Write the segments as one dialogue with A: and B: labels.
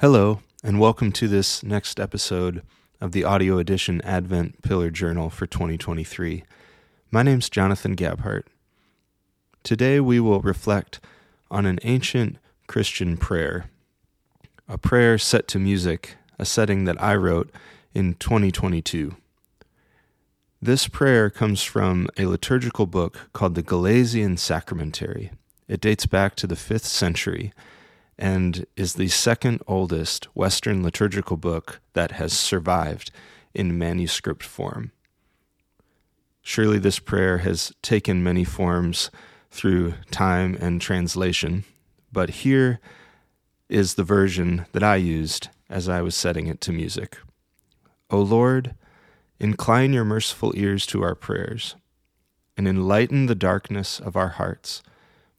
A: Hello, and welcome to this next episode of the audio edition Advent Pillar Journal for 2023. My name's Jonathan Gabhart. Today we will reflect on an ancient Christian prayer, a prayer set to music, a setting that I wrote in 2022. This prayer comes from a liturgical book called the Gelasian Sacramentary. It dates back to the 5th century and is the second oldest Western liturgical book that has survived in manuscript form. Surely this prayer has taken many forms through time and translation, but here is the version that I used as I was setting it to music. O Lord, incline your merciful ears to our prayers, and enlighten the darkness of our hearts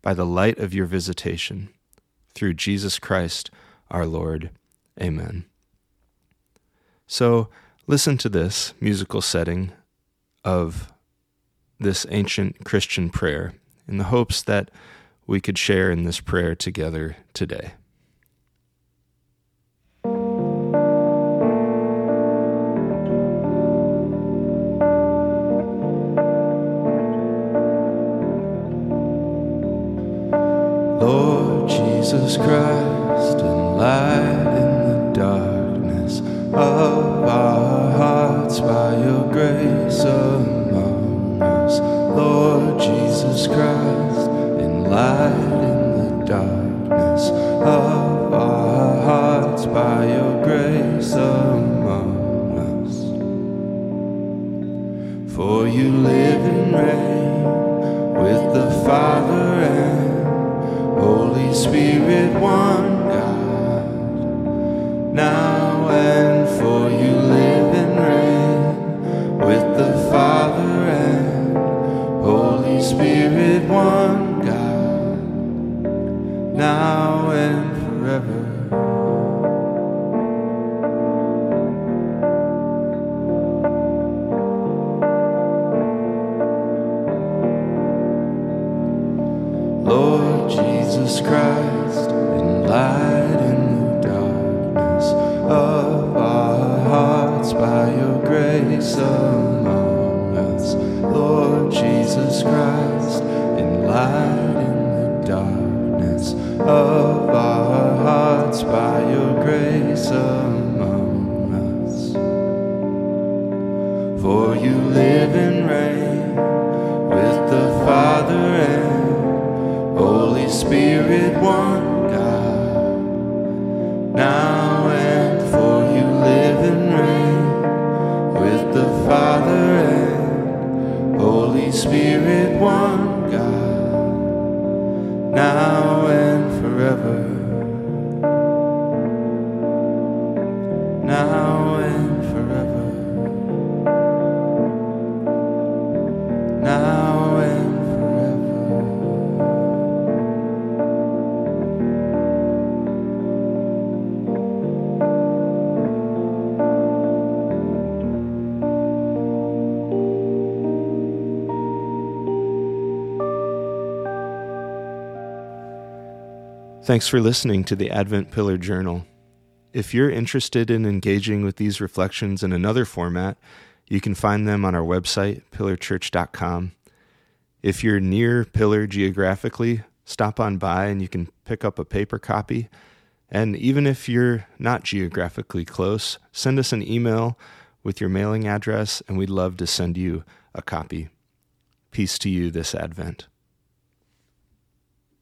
A: by the light of your visitation through Jesus Christ our Lord. Amen. So, listen to this musical setting of this ancient Christian prayer in the hopes that we could share in this prayer together today. Jesus Christ and light in the darkness of our hearts by your grace among us. Lord Jesus Christ and light in the darkness of our hearts by your grace among us. For you live and reign with the Father and Holy Spirit, one God, now and for you live and reign with the Father and Holy Spirit, one God, now and forever. Jesus Christ, enlighten the darkness of our hearts by your grace among us. Lord Jesus Christ, enlighten the darkness of our hearts by your grace among us. For you live and reign one God, now and for you live and reign with the Father and Holy Spirit, one God, now and forever. Now Thanks for listening to the Advent Pillar Journal. If you're interested in engaging with these reflections in another format, you can find them on our website, pillarchurch.com. If you're near Pillar geographically, stop on by and you can pick up a paper copy. And even if you're not geographically close, send us an email with your mailing address and we'd love to send you a copy. Peace to you this Advent.